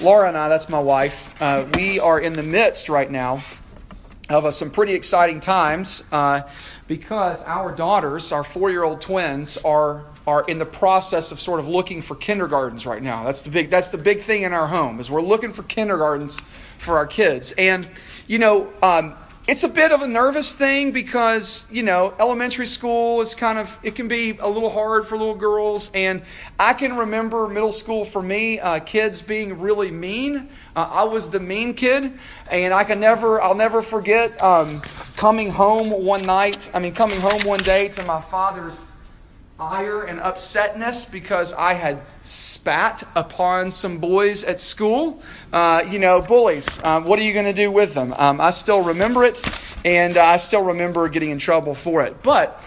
Laura and I, that's my wife, uh, we are in the midst right now of uh, some pretty exciting times uh, because our daughters, our four year old twins, are, are in the process of sort of looking for kindergartens right now. That's the, big, that's the big thing in our home is we're looking for kindergartens for our kids. And, you know, um, it's a bit of a nervous thing because you know elementary school is kind of it can be a little hard for little girls. And i can remember middle school for me uh, kids being really mean. Uh, i was the mean kid. And i can never i'll never forget um, coming home one night i mean coming home one day to my father's ire and upsetness because I had spat upon some boys at school. Uh, you know, bullies. Um, what are you going to do with them? Um, I still remember it, and I still remember getting in trouble for it. But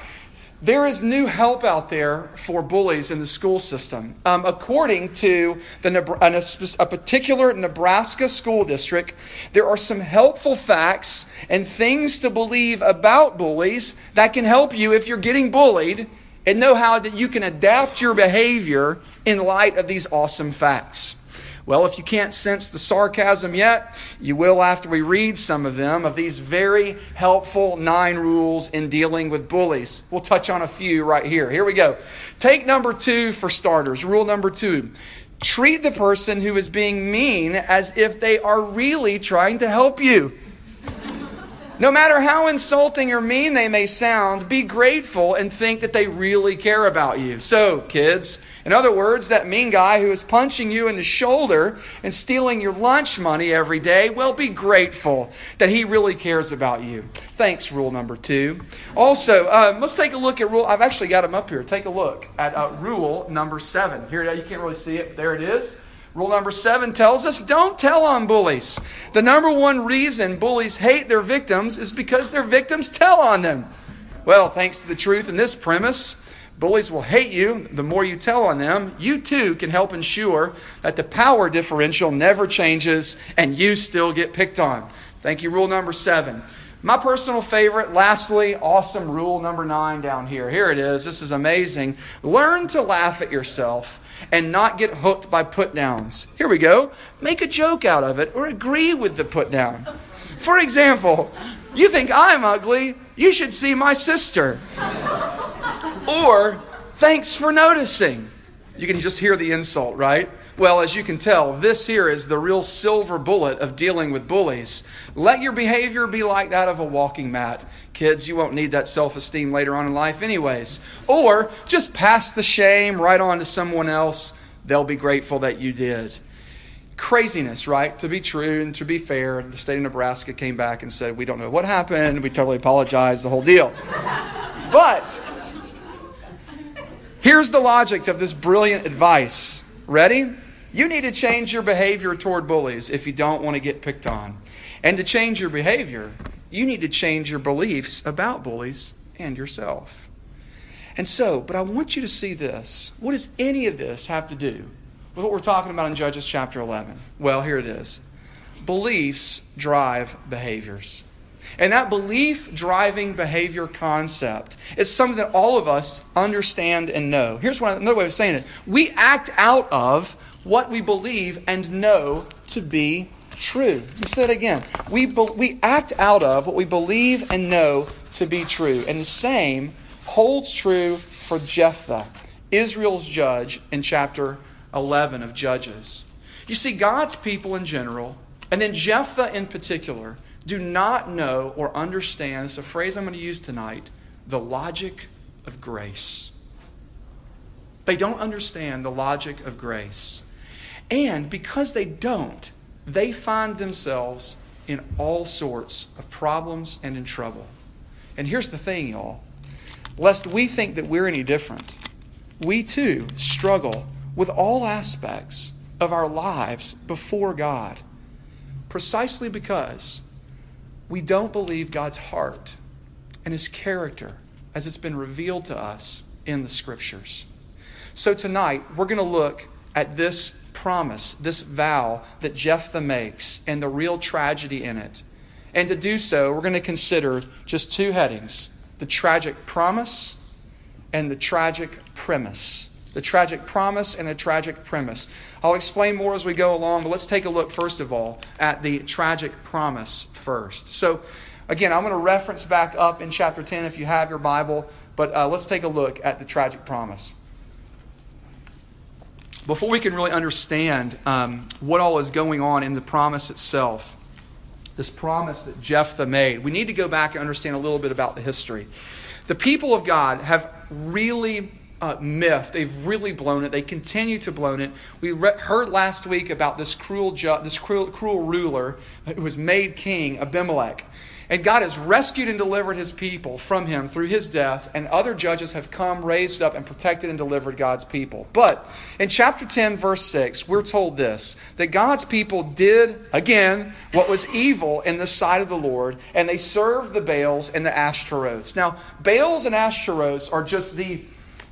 there is new help out there for bullies in the school system. Um, according to the, a particular Nebraska school district, there are some helpful facts and things to believe about bullies that can help you if you're getting bullied and know how that you can adapt your behavior in light of these awesome facts. Well, if you can't sense the sarcasm yet, you will after we read some of them, of these very helpful nine rules in dealing with bullies. We'll touch on a few right here. Here we go. Take number two for starters. Rule number two treat the person who is being mean as if they are really trying to help you. No matter how insulting or mean they may sound, be grateful and think that they really care about you. So, kids, in other words, that mean guy who is punching you in the shoulder and stealing your lunch money every day, well, be grateful that he really cares about you. Thanks, rule number two. Also, um, let's take a look at rule. I've actually got them up here. Take a look at uh, rule number seven. Here, you can't really see it, but there it is. Rule number seven tells us don't tell on bullies. The number one reason bullies hate their victims is because their victims tell on them. Well, thanks to the truth in this premise, bullies will hate you the more you tell on them. You too can help ensure that the power differential never changes and you still get picked on. Thank you, rule number seven. My personal favorite, lastly, awesome rule number nine down here. Here it is. This is amazing. Learn to laugh at yourself and not get hooked by put downs. Here we go. Make a joke out of it or agree with the put down. For example, you think I'm ugly, you should see my sister. Or, thanks for noticing. You can just hear the insult, right? Well, as you can tell, this here is the real silver bullet of dealing with bullies. Let your behavior be like that of a walking mat. Kids, you won't need that self esteem later on in life, anyways. Or just pass the shame right on to someone else. They'll be grateful that you did. Craziness, right? To be true and to be fair, the state of Nebraska came back and said, We don't know what happened. We totally apologize, the whole deal. But here's the logic of this brilliant advice. Ready? You need to change your behavior toward bullies if you don't want to get picked on. And to change your behavior, you need to change your beliefs about bullies and yourself. And so, but I want you to see this. What does any of this have to do with what we're talking about in Judges chapter 11? Well, here it is. Beliefs drive behaviors. And that belief driving behavior concept is something that all of us understand and know. Here's one, another way of saying it we act out of what we believe and know to be true. Say it again. We, be, we act out of what we believe and know to be true. And the same holds true for Jephthah, Israel's judge in chapter 11 of Judges. You see, God's people in general, and then Jephthah in particular, do not know or understand, it's a phrase I'm going to use tonight, the logic of grace. They don't understand the logic of grace. And because they don't, they find themselves in all sorts of problems and in trouble. And here's the thing, y'all lest we think that we're any different, we too struggle with all aspects of our lives before God, precisely because we don't believe God's heart and His character as it's been revealed to us in the Scriptures. So tonight, we're going to look at this promise, this vow that Jephthah makes, and the real tragedy in it. And to do so, we're going to consider just two headings the tragic promise and the tragic premise. the tragic promise and the tragic premise. I'll explain more as we go along, but let's take a look, first of all, at the tragic promise first. So, again, I'm going to reference back up in chapter 10 if you have your Bible, but uh, let's take a look at the tragic promise. Before we can really understand um, what all is going on in the promise itself, this promise that Jephthah made, we need to go back and understand a little bit about the history. The people of God have really uh, myth. They've really blown it. They continue to blow it. We re- heard last week about this cruel, ju- this cruel, cruel ruler who was made king, Abimelech. And God has rescued and delivered his people from him through his death, and other judges have come, raised up, and protected and delivered God's people. But in chapter 10, verse 6, we're told this that God's people did, again, what was evil in the sight of the Lord, and they served the Baals and the Ashtaroths. Now, Baals and Ashtaroths are just the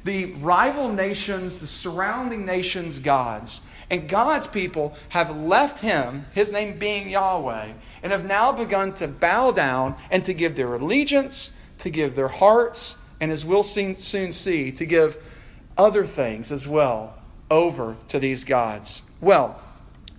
the rival nations, the surrounding nations' gods. And God's people have left him, his name being Yahweh, and have now begun to bow down and to give their allegiance, to give their hearts, and as we'll soon see, to give other things as well over to these gods. Well,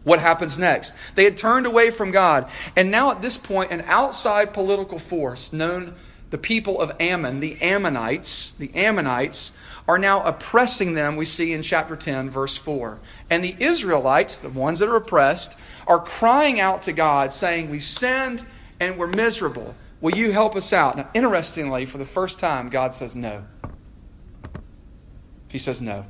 what happens next? They had turned away from God, and now at this point, an outside political force known the people of Ammon, the Ammonites, the Ammonites are now oppressing them, we see in chapter 10, verse 4. And the Israelites, the ones that are oppressed, are crying out to God, saying, We've sinned and we're miserable. Will you help us out? Now, interestingly, for the first time, God says no. He says no.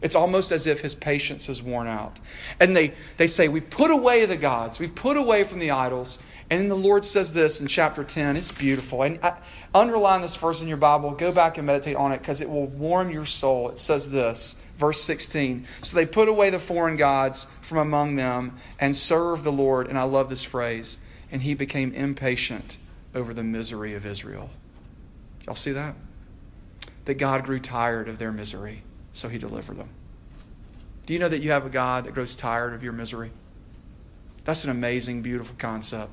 It's almost as if his patience is worn out. And they, they say, We've put away the gods, we've put away from the idols, and then the Lord says this in chapter 10. It's beautiful. And I, underline this verse in your Bible. Go back and meditate on it because it will warm your soul. It says this, verse 16. So they put away the foreign gods from among them and served the Lord. And I love this phrase. And he became impatient over the misery of Israel. Y'all see that? That God grew tired of their misery, so he delivered them. Do you know that you have a God that grows tired of your misery? That's an amazing, beautiful concept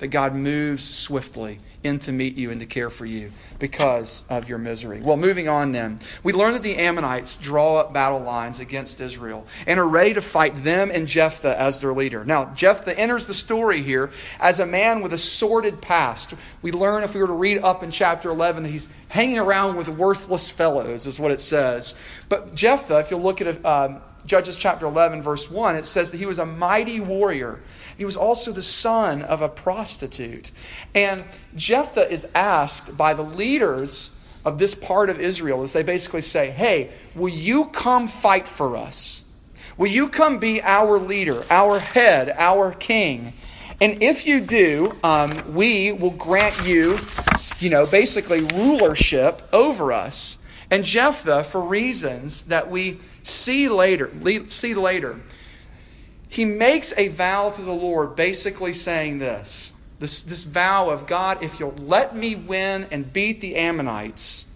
that God moves swiftly in to meet you and to care for you because of your misery. Well, moving on then, we learn that the Ammonites draw up battle lines against Israel and are ready to fight them and Jephthah as their leader. Now, Jephthah enters the story here as a man with a sordid past. We learn, if we were to read up in chapter 11, that he's hanging around with worthless fellows, is what it says. But Jephthah, if you look at uh, Judges chapter 11, verse 1, it says that he was a mighty warrior he was also the son of a prostitute. And Jephthah is asked by the leaders of this part of Israel as they basically say, Hey, will you come fight for us? Will you come be our leader, our head, our king? And if you do, um, we will grant you, you know, basically rulership over us. And Jephthah, for reasons that we see later, see later, he makes a vow to the Lord, basically saying this this, this vow of God, if you'll let me win and beat the Ammonites,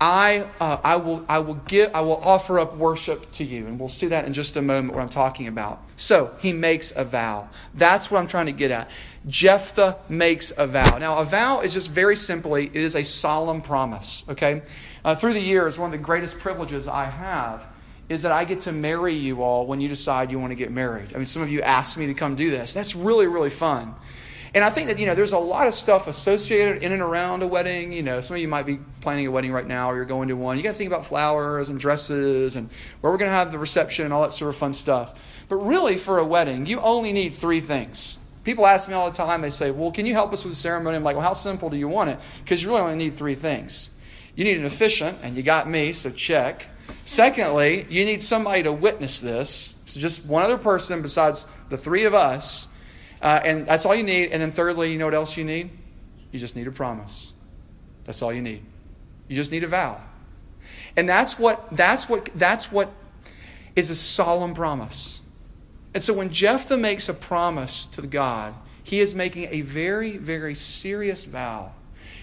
I, uh, I, will, I, will give, I will offer up worship to you. And we'll see that in just a moment what I'm talking about. So he makes a vow. That's what I'm trying to get at. Jephthah makes a vow. Now, a vow is just very simply, it is a solemn promise, okay? Uh, through the years, one of the greatest privileges I have is that I get to marry you all when you decide you want to get married. I mean, some of you asked me to come do this. That's really, really fun. And I think that, you know, there's a lot of stuff associated in and around a wedding. You know, some of you might be planning a wedding right now or you're going to one. You got to think about flowers and dresses and where we're going to have the reception and all that sort of fun stuff. But really, for a wedding, you only need three things. People ask me all the time, they say, Well, can you help us with the ceremony? I'm like, Well, how simple do you want it? Because you really only need three things. You need an officiant, and you got me, so check. Secondly, you need somebody to witness this. So just one other person besides the three of us. Uh, and that's all you need. And then thirdly, you know what else you need? You just need a promise. That's all you need. You just need a vow. And that's what that's what that's what is a solemn promise. And so when Jephthah makes a promise to God, he is making a very, very serious vow.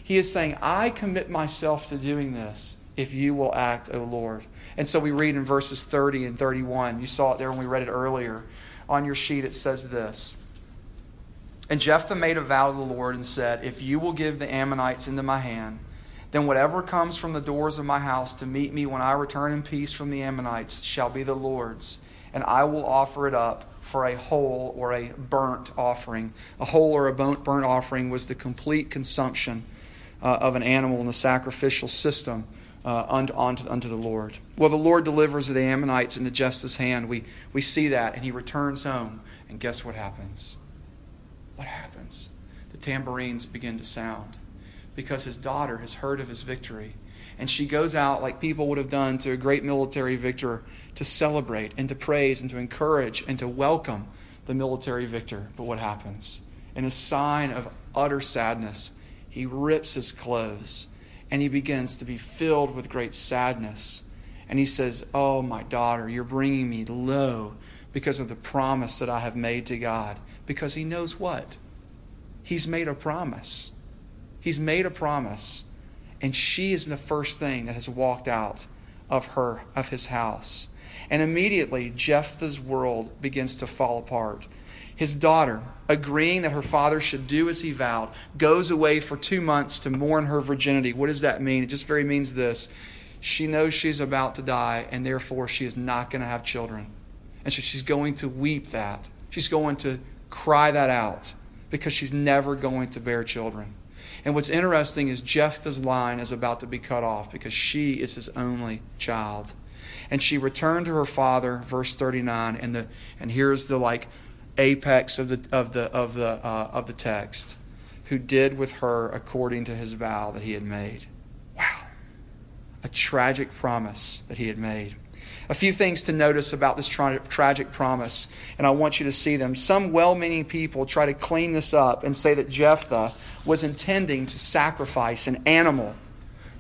He is saying, I commit myself to doing this if you will act, O Lord. And so we read in verses 30 and 31. You saw it there when we read it earlier. On your sheet, it says this. And Jephthah made a vow to the Lord and said, If you will give the Ammonites into my hand, then whatever comes from the doors of my house to meet me when I return in peace from the Ammonites shall be the Lord's, and I will offer it up for a whole or a burnt offering. A whole or a burnt offering was the complete consumption uh, of an animal in the sacrificial system uh, unto, unto, unto the Lord. Well, the Lord delivers the Ammonites into Jephthah's hand. We, we see that, and he returns home. And guess what happens? What happens? The tambourines begin to sound because his daughter has heard of his victory. And she goes out like people would have done to a great military victor to celebrate and to praise and to encourage and to welcome the military victor. But what happens? In a sign of utter sadness, he rips his clothes and he begins to be filled with great sadness. And he says, Oh, my daughter, you're bringing me low because of the promise that I have made to God. Because he knows what? He's made a promise. He's made a promise. And she is the first thing that has walked out of her of his house. And immediately Jephthah's world begins to fall apart. His daughter, agreeing that her father should do as he vowed, goes away for two months to mourn her virginity. What does that mean? It just very means this. She knows she's about to die, and therefore she is not going to have children. And so she's going to weep that. She's going to cry that out because she's never going to bear children. And what's interesting is Jephthah's line is about to be cut off because she is his only child. And she returned to her father, verse 39, and the and here's the like apex of the of the of the uh, of the text, who did with her according to his vow that he had made. Wow. A tragic promise that he had made. A few things to notice about this tra- tragic promise, and I want you to see them. Some well meaning people try to clean this up and say that Jephthah was intending to sacrifice an animal.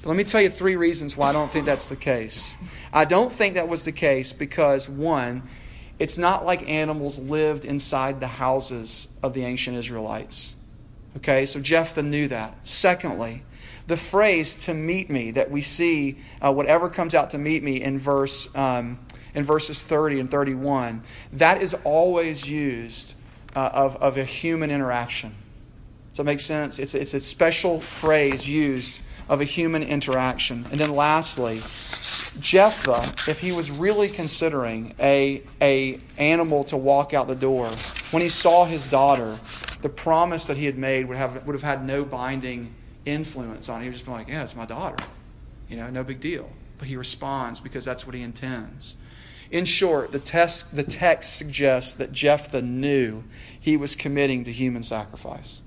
But let me tell you three reasons why I don't think that's the case. I don't think that was the case because, one, it's not like animals lived inside the houses of the ancient Israelites. Okay, so Jephthah knew that. Secondly, the phrase to meet me that we see, uh, whatever comes out to meet me in verse um, in verses 30 and 31, that is always used uh, of, of a human interaction. Does that make sense? It's, it's a special phrase used of a human interaction. And then lastly, Jephthah, if he was really considering a, a animal to walk out the door, when he saw his daughter, the promise that he had made would have, would have had no binding influence on it. He would just be like, yeah, it's my daughter. You know, no big deal. But he responds because that's what he intends. In short, the, test, the text suggests that Jephthah knew he was committing to human sacrifice.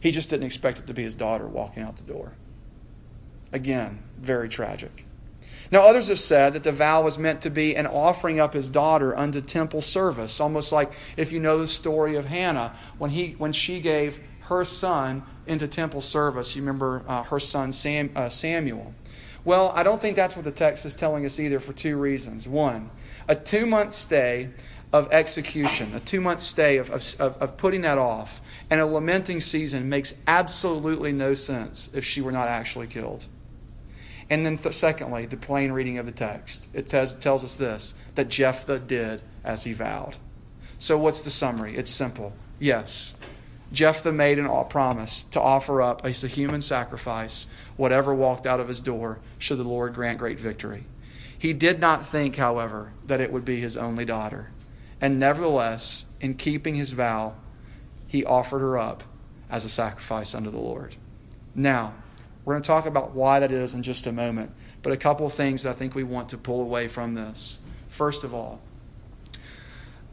He just didn't expect it to be his daughter walking out the door. Again, very tragic. Now, others have said that the vow was meant to be an offering up his daughter unto temple service, almost like if you know the story of Hannah when, he, when she gave her son into temple service. You remember uh, her son Sam, uh, Samuel. Well, I don't think that's what the text is telling us either for two reasons. One, a two month stay of execution, a two month stay of, of, of putting that off, and a lamenting season makes absolutely no sense if she were not actually killed. And then, th- secondly, the plain reading of the text. It, says, it tells us this that Jephthah did as he vowed. So, what's the summary? It's simple. Yes, Jephthah made an promise to offer up as a human sacrifice whatever walked out of his door should the Lord grant great victory. He did not think, however, that it would be his only daughter. And nevertheless, in keeping his vow, he offered her up as a sacrifice unto the Lord. Now, we're going to talk about why that is in just a moment, but a couple of things I think we want to pull away from this. First of all,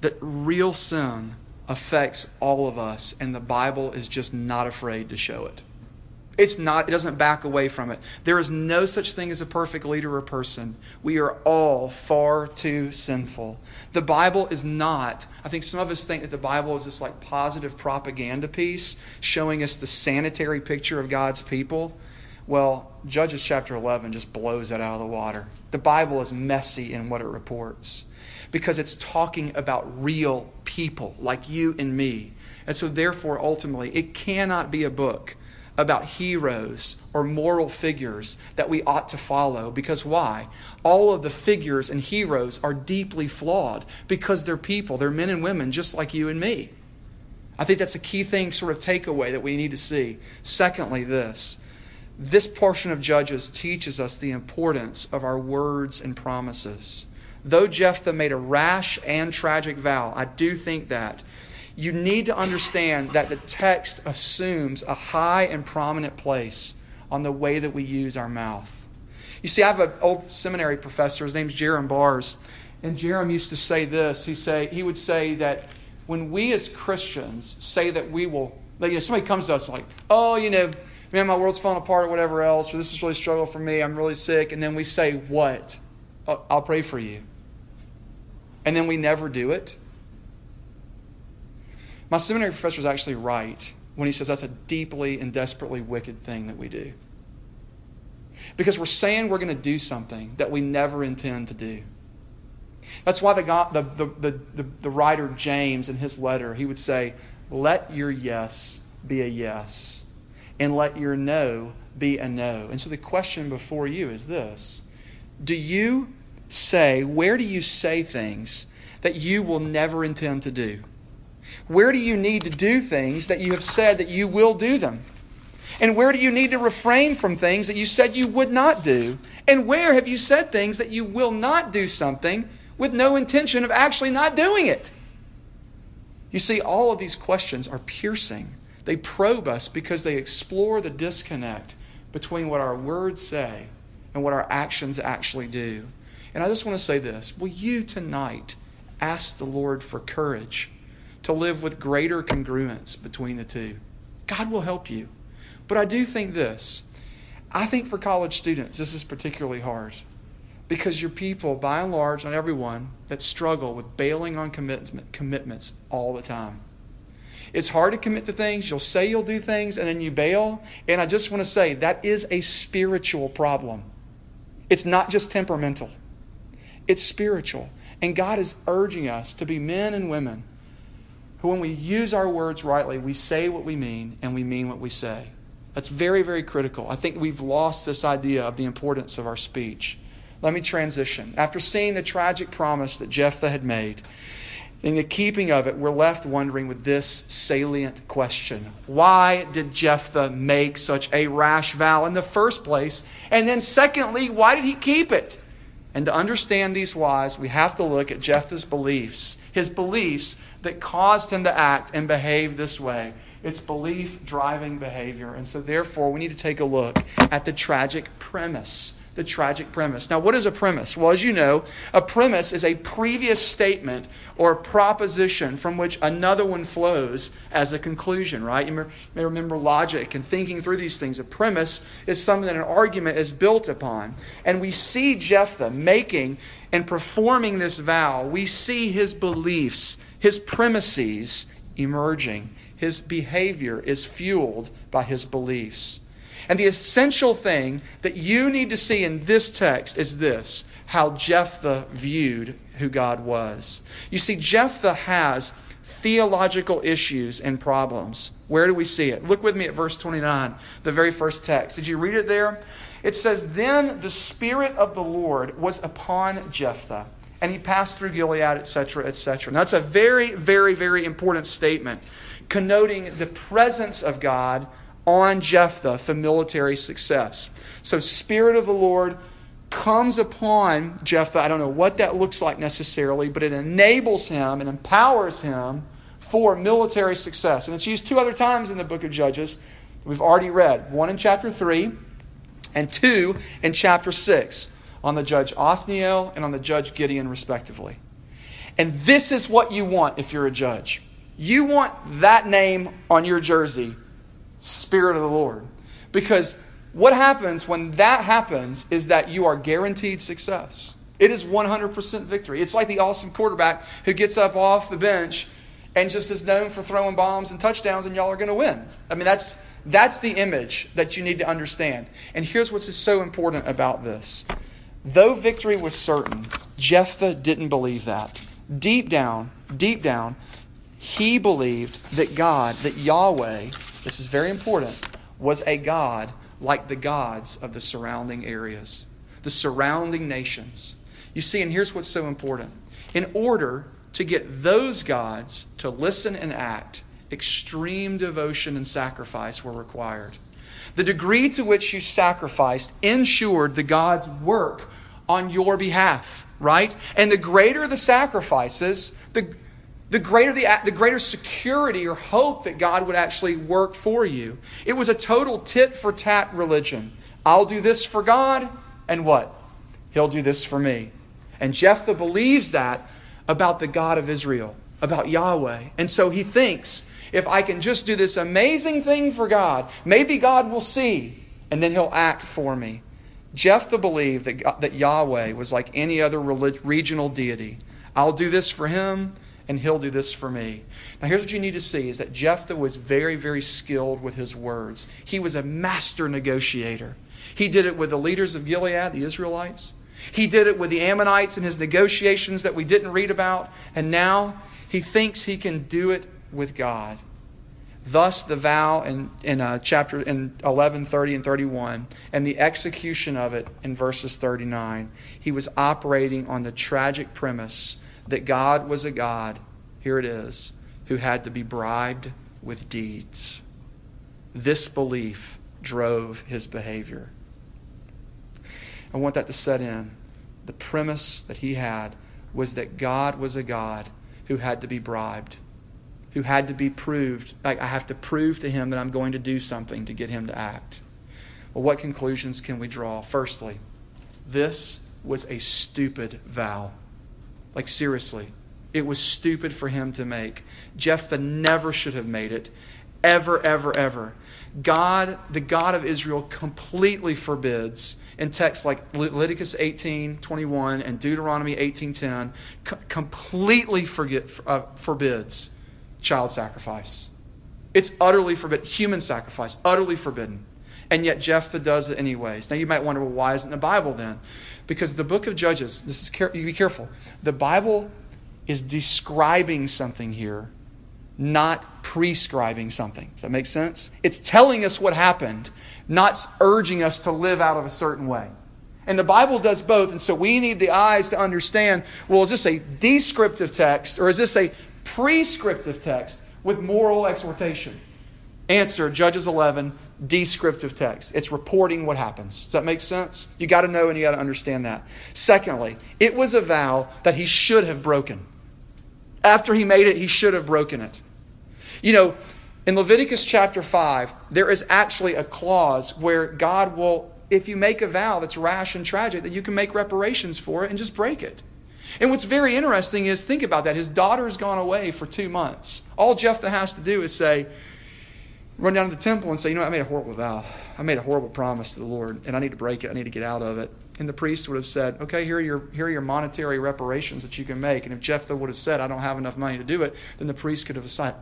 that real sin affects all of us, and the Bible is just not afraid to show it. It's not, it doesn't back away from it. There is no such thing as a perfect leader or person. We are all far too sinful. The Bible is not, I think some of us think that the Bible is this like positive propaganda piece showing us the sanitary picture of God's people. Well, Judges chapter 11 just blows that out of the water. The Bible is messy in what it reports because it's talking about real people like you and me. And so, therefore, ultimately, it cannot be a book about heroes or moral figures that we ought to follow. Because why? All of the figures and heroes are deeply flawed because they're people, they're men and women just like you and me. I think that's a key thing, sort of takeaway that we need to see. Secondly, this this portion of Judges teaches us the importance of our words and promises. Though Jephthah made a rash and tragic vow, I do think that you need to understand that the text assumes a high and prominent place on the way that we use our mouth. You see, I have an old seminary professor, his name's Jerram Barrs, and Jerram used to say this. He say he would say that when we as Christians say that we will, you know, somebody comes to us like, oh, you know, man, my world's falling apart or whatever else, or this is really struggle for me, I'm really sick, and then we say, what? I'll pray for you. And then we never do it. My seminary professor is actually right when he says that's a deeply and desperately wicked thing that we do. Because we're saying we're going to do something that we never intend to do. That's why the, the, the, the, the writer James, in his letter, he would say, Let your yes be a yes and let your no be a no. And so the question before you is this Do you say, where do you say things that you will never intend to do? Where do you need to do things that you have said that you will do them? And where do you need to refrain from things that you said you would not do? And where have you said things that you will not do something with no intention of actually not doing it? You see, all of these questions are piercing they probe us because they explore the disconnect between what our words say and what our actions actually do. And I just want to say this Will you tonight ask the Lord for courage to live with greater congruence between the two? God will help you. But I do think this I think for college students, this is particularly hard because you're people, by and large, not everyone, that struggle with bailing on commitment, commitments all the time. It's hard to commit to things. You'll say you'll do things and then you bail. And I just want to say that is a spiritual problem. It's not just temperamental, it's spiritual. And God is urging us to be men and women who, when we use our words rightly, we say what we mean and we mean what we say. That's very, very critical. I think we've lost this idea of the importance of our speech. Let me transition. After seeing the tragic promise that Jephthah had made, in the keeping of it, we're left wondering with this salient question Why did Jephthah make such a rash vow in the first place? And then, secondly, why did he keep it? And to understand these whys, we have to look at Jephthah's beliefs, his beliefs that caused him to act and behave this way. It's belief driving behavior. And so, therefore, we need to take a look at the tragic premise the tragic premise. Now, what is a premise? Well, as you know, a premise is a previous statement or a proposition from which another one flows as a conclusion, right? You may remember logic and thinking through these things. A premise is something that an argument is built upon. And we see Jephthah making and performing this vow. We see his beliefs, his premises emerging. His behavior is fueled by his beliefs. And the essential thing that you need to see in this text is this how Jephthah viewed who God was. You see, Jephthah has theological issues and problems. Where do we see it? Look with me at verse 29, the very first text. Did you read it there? It says, Then the Spirit of the Lord was upon Jephthah, and he passed through Gilead, etc., etc. Now, that's a very, very, very important statement connoting the presence of God on Jephthah for military success. So, Spirit of the Lord comes upon Jephthah. I don't know what that looks like necessarily, but it enables him and empowers him for military success. And it's used two other times in the book of Judges. We've already read one in chapter 3 and two in chapter 6 on the judge Othniel and on the judge Gideon, respectively. And this is what you want if you're a judge. You want that name on your jersey Spirit of the Lord. Because what happens when that happens is that you are guaranteed success. It is 100% victory. It's like the awesome quarterback who gets up off the bench and just is known for throwing bombs and touchdowns, and y'all are going to win. I mean, that's, that's the image that you need to understand. And here's what's so important about this. Though victory was certain, Jephthah didn't believe that. Deep down, deep down, he believed that God, that Yahweh, this is very important, was a God like the gods of the surrounding areas, the surrounding nations. You see, and here's what's so important. In order to get those gods to listen and act, extreme devotion and sacrifice were required. The degree to which you sacrificed ensured the God's work on your behalf, right? And the greater the sacrifices, the, the greater the, the greater security or hope that God would actually work for you. It was a total tit for tat religion. I'll do this for God, and what? He'll do this for me. And Jephthah believes that about the God of Israel, about Yahweh. And so he thinks, if I can just do this amazing thing for God, maybe God will see, and then he'll act for me. Jephthah believed that, that Yahweh was like any other regional deity. I'll do this for him, and he'll do this for me. Now, here's what you need to see is that Jephthah was very, very skilled with his words. He was a master negotiator. He did it with the leaders of Gilead, the Israelites. He did it with the Ammonites in his negotiations that we didn't read about. And now he thinks he can do it with God. Thus, the vow in, in uh, chapter in 11, 30, and 31, and the execution of it in verses 39. He was operating on the tragic premise that God was a God, here it is, who had to be bribed with deeds. This belief drove his behavior. I want that to set in. The premise that he had was that God was a God who had to be bribed, who had to be proved. Like, I have to prove to him that I'm going to do something to get him to act. Well, what conclusions can we draw? Firstly, this was a stupid vow. Like, seriously, it was stupid for him to make. Jephthah never should have made it. Ever, ever, ever. God, the God of Israel, completely forbids in texts like Leviticus 18 21 and Deuteronomy 18 10 completely forget, uh, forbids child sacrifice. It's utterly forbidden. Human sacrifice, utterly forbidden. And yet Jephthah does it anyways. Now you might wonder, well, why isn't the Bible then? Because the book of Judges, this is you be careful. The Bible is describing something here, not prescribing something. Does that make sense? It's telling us what happened, not urging us to live out of a certain way. And the Bible does both. And so we need the eyes to understand well, is this a descriptive text or is this a prescriptive text with moral exhortation? Answer Judges 11, descriptive text. It's reporting what happens. Does that make sense? You got to know and you got to understand that. Secondly, it was a vow that he should have broken. After he made it, he should have broken it. You know, in Leviticus chapter 5, there is actually a clause where God will, if you make a vow that's rash and tragic, that you can make reparations for it and just break it. And what's very interesting is think about that. His daughter's gone away for two months. All Jephthah has to do is say, run down to the temple and say, you know, I made a horrible vow. I made a horrible promise to the Lord, and I need to break it. I need to get out of it. And the priest would have said, okay, here are your, here are your monetary reparations that you can make. And if Jephthah would have said, I don't have enough money to do it, then the priest could have assigned,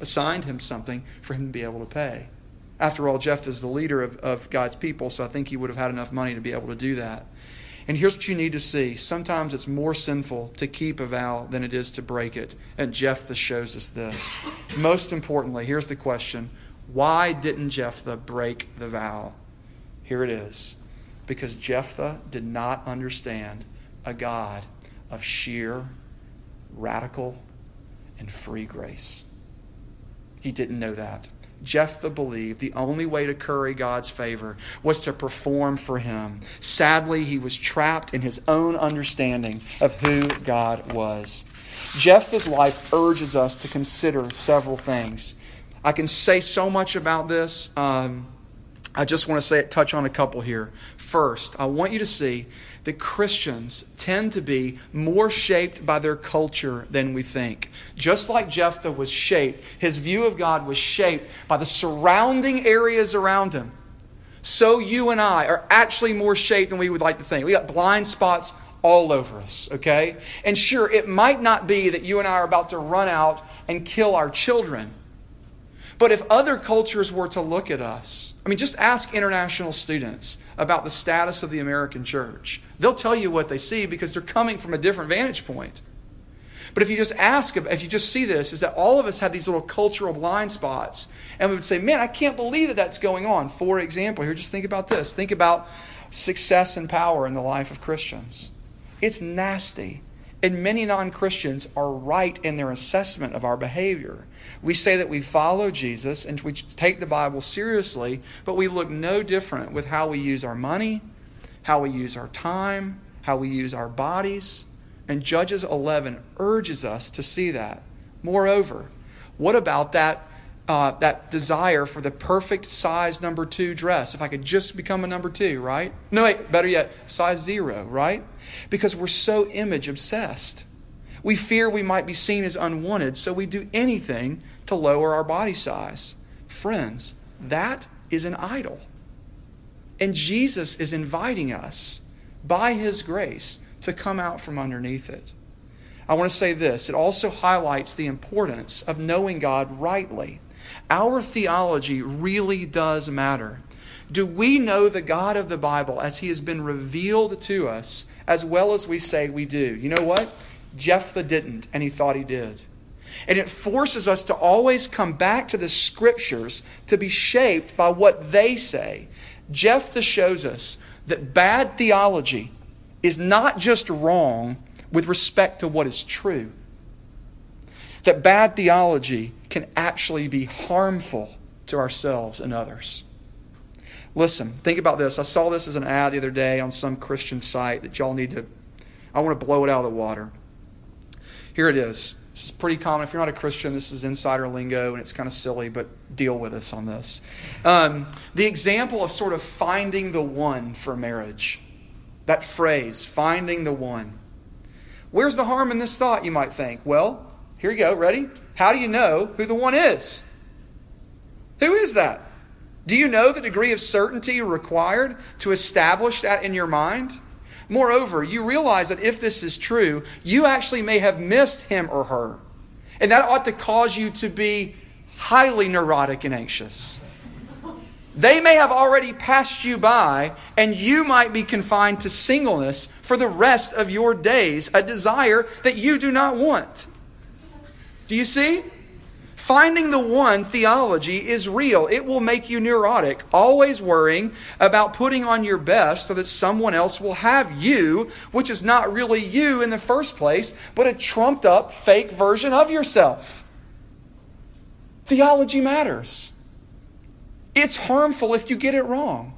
assigned him something for him to be able to pay. After all, Jephthah is the leader of, of God's people, so I think he would have had enough money to be able to do that. And here's what you need to see. Sometimes it's more sinful to keep a vow than it is to break it. And Jephthah shows us this. Most importantly, here's the question Why didn't Jephthah break the vow? Here it is. Because Jephthah did not understand a God of sheer, radical, and free grace. He didn't know that. Jephthah believed the only way to curry God's favor was to perform for him. Sadly, he was trapped in his own understanding of who God was. Jephthah's life urges us to consider several things. I can say so much about this. Um, I just want to say touch on a couple here. First, I want you to see that Christians tend to be more shaped by their culture than we think. Just like Jephthah was shaped, his view of God was shaped by the surrounding areas around him. So you and I are actually more shaped than we would like to think. We got blind spots all over us, okay? And sure, it might not be that you and I are about to run out and kill our children. But if other cultures were to look at us, I mean, just ask international students about the status of the American church. They'll tell you what they see because they're coming from a different vantage point. But if you just ask, if you just see this, is that all of us have these little cultural blind spots. And we would say, man, I can't believe that that's going on. For example, here, just think about this. Think about success and power in the life of Christians. It's nasty And many non Christians are right in their assessment of our behavior. We say that we follow Jesus and we take the Bible seriously, but we look no different with how we use our money, how we use our time, how we use our bodies. And Judges 11 urges us to see that. Moreover, what about that, uh, that desire for the perfect size number two dress? If I could just become a number two, right? No, wait, better yet, size zero, right? Because we're so image obsessed. We fear we might be seen as unwanted, so we do anything to lower our body size. Friends, that is an idol. And Jesus is inviting us by his grace to come out from underneath it. I want to say this it also highlights the importance of knowing God rightly. Our theology really does matter. Do we know the God of the Bible as he has been revealed to us as well as we say we do? You know what? Jephthah didn't, and he thought he did. And it forces us to always come back to the scriptures to be shaped by what they say. Jephthah shows us that bad theology is not just wrong with respect to what is true, that bad theology can actually be harmful to ourselves and others. Listen, think about this. I saw this as an ad the other day on some Christian site that y'all need to, I want to blow it out of the water. Here it is. This is pretty common. If you're not a Christian, this is insider lingo and it's kind of silly, but deal with us on this. Um, the example of sort of finding the one for marriage. That phrase, finding the one. Where's the harm in this thought, you might think? Well, here you go. Ready? How do you know who the one is? Who is that? Do you know the degree of certainty required to establish that in your mind? Moreover, you realize that if this is true, you actually may have missed him or her. And that ought to cause you to be highly neurotic and anxious. They may have already passed you by, and you might be confined to singleness for the rest of your days, a desire that you do not want. Do you see? Finding the one theology is real. It will make you neurotic, always worrying about putting on your best so that someone else will have you, which is not really you in the first place, but a trumped up fake version of yourself. Theology matters. It's harmful if you get it wrong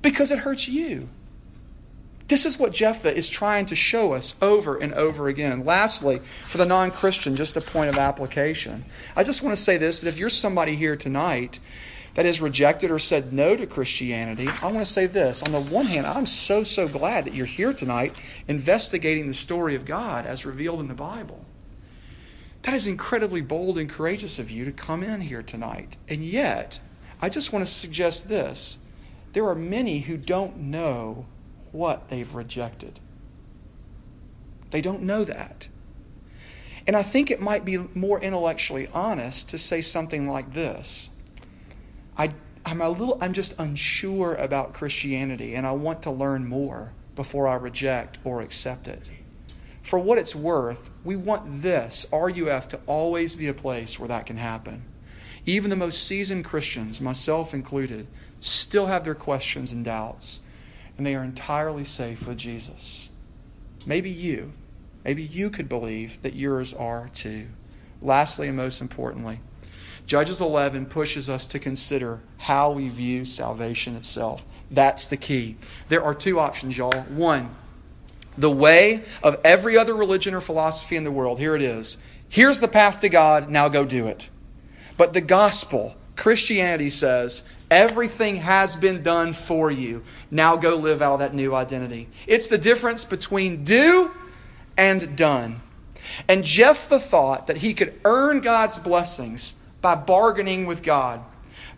because it hurts you. This is what Jephthah is trying to show us over and over again. Lastly, for the non Christian, just a point of application. I just want to say this that if you're somebody here tonight that has rejected or said no to Christianity, I want to say this. On the one hand, I'm so, so glad that you're here tonight investigating the story of God as revealed in the Bible. That is incredibly bold and courageous of you to come in here tonight. And yet, I just want to suggest this there are many who don't know what they've rejected. They don't know that. And I think it might be more intellectually honest to say something like this. I, I'm a little I'm just unsure about Christianity and I want to learn more before I reject or accept it. For what it's worth, we want this, RUF, to always be a place where that can happen. Even the most seasoned Christians, myself included, still have their questions and doubts and they are entirely safe with Jesus. Maybe you, maybe you could believe that yours are too. Lastly, and most importantly, Judges 11 pushes us to consider how we view salvation itself. That's the key. There are two options, y'all. One, the way of every other religion or philosophy in the world. Here it is. Here's the path to God, now go do it. But the gospel, Christianity says, Everything has been done for you. Now go live out that new identity. It's the difference between do and done. And Jephthah thought that he could earn God's blessings by bargaining with God.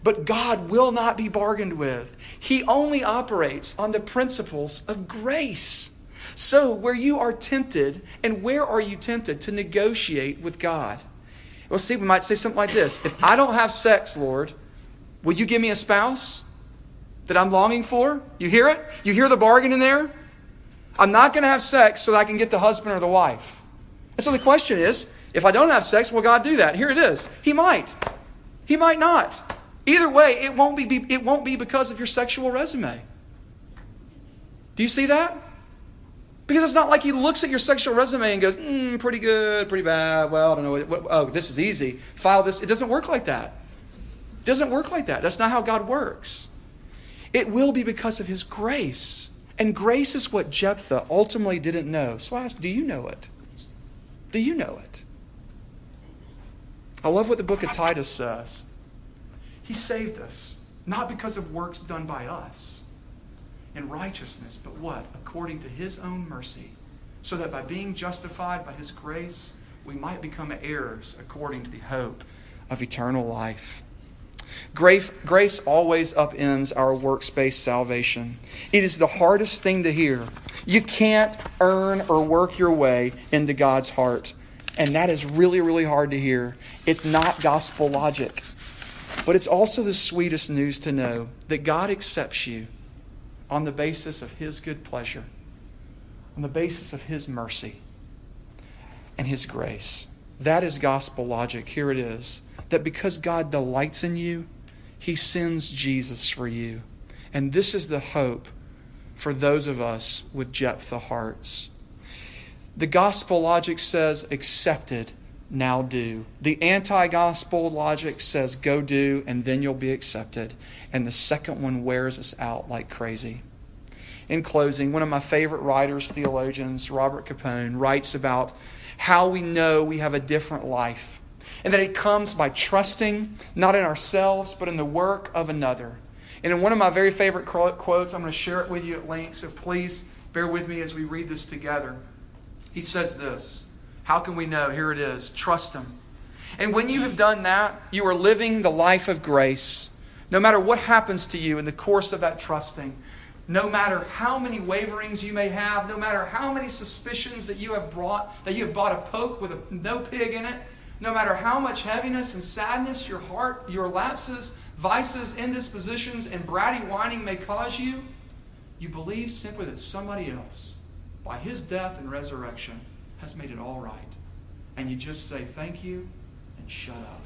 But God will not be bargained with. He only operates on the principles of grace. So, where you are tempted, and where are you tempted to negotiate with God? Well, see, we might say something like this If I don't have sex, Lord, Will you give me a spouse that I'm longing for? You hear it? You hear the bargain in there? I'm not going to have sex so that I can get the husband or the wife. And so the question is if I don't have sex, will God do that? Here it is. He might. He might not. Either way, it won't be, it won't be because of your sexual resume. Do you see that? Because it's not like he looks at your sexual resume and goes, mm, pretty good, pretty bad. Well, I don't know. What, oh, this is easy. File this. It doesn't work like that. It doesn't work like that. That's not how God works. It will be because of his grace. And grace is what Jephthah ultimately didn't know. So I ask, do you know it? Do you know it? I love what the book of Titus says. He saved us, not because of works done by us in righteousness, but what? According to his own mercy, so that by being justified by his grace, we might become heirs according to the hope of eternal life. Grace, grace always upends our works-based salvation. It is the hardest thing to hear. You can't earn or work your way into God's heart. And that is really, really hard to hear. It's not gospel logic. But it's also the sweetest news to know that God accepts you on the basis of His good pleasure, on the basis of His mercy and His grace. That is gospel logic. Here it is that because God delights in you, He sends Jesus for you. And this is the hope for those of us with Jephthah hearts. The gospel logic says accepted, now do. The anti gospel logic says go do and then you'll be accepted. And the second one wears us out like crazy. In closing, one of my favorite writers, theologians, Robert Capon, writes about how we know we have a different life and that it comes by trusting not in ourselves, but in the work of another. And in one of my very favorite quotes, I'm going to share it with you at length, so please bear with me as we read this together. He says this How can we know? Here it is trust Him. And when you have done that, you are living the life of grace. No matter what happens to you in the course of that trusting, no matter how many waverings you may have, no matter how many suspicions that you have brought, that you have bought a poke with a, no pig in it, no matter how much heaviness and sadness your heart, your lapses, vices, indispositions, and bratty whining may cause you, you believe simply that somebody else, by his death and resurrection, has made it all right. And you just say thank you and shut up.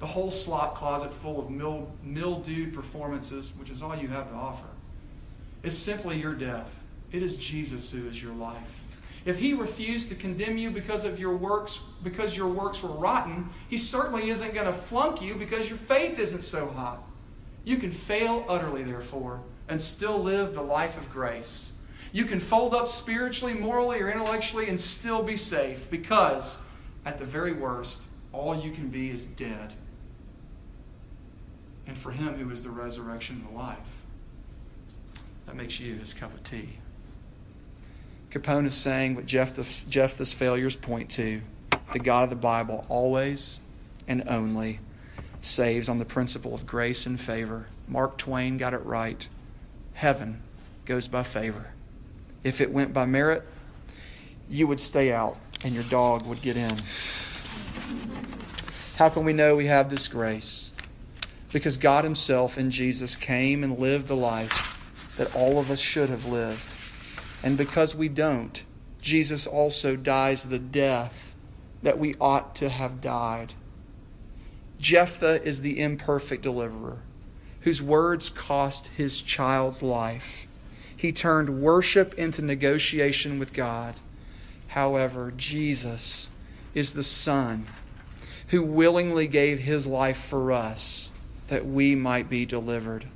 The whole slot closet full of mildewed performances, which is all you have to offer, is simply your death. It is Jesus who is your life. If he refused to condemn you because of your works, because your works were rotten, he certainly isn't going to flunk you because your faith isn't so hot. You can fail utterly, therefore, and still live the life of grace. You can fold up spiritually, morally, or intellectually and still be safe because, at the very worst, all you can be is dead. And for him who is the resurrection and the life, that makes you his cup of tea. Capon is saying what Jephthah's, Jephthah's failures point to the God of the Bible always and only saves on the principle of grace and favor. Mark Twain got it right. Heaven goes by favor. If it went by merit, you would stay out and your dog would get in. How can we know we have this grace? Because God Himself in Jesus came and lived the life that all of us should have lived. And because we don't, Jesus also dies the death that we ought to have died. Jephthah is the imperfect deliverer whose words cost his child's life. He turned worship into negotiation with God. However, Jesus is the Son who willingly gave his life for us that we might be delivered.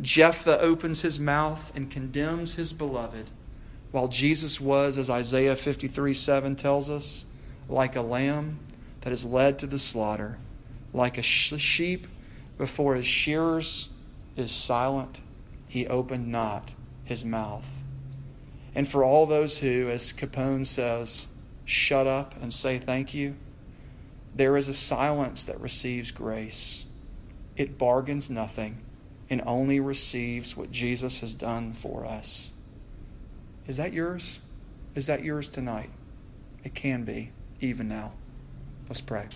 Jephthah opens his mouth and condemns his beloved while Jesus was, as Isaiah 53 7 tells us, like a lamb that is led to the slaughter, like a sheep before his shearers is silent, he opened not his mouth. And for all those who, as Capon says, shut up and say thank you, there is a silence that receives grace. It bargains nothing and only receives what Jesus has done for us. Is that yours? Is that yours tonight? It can be, even now. Let's pray.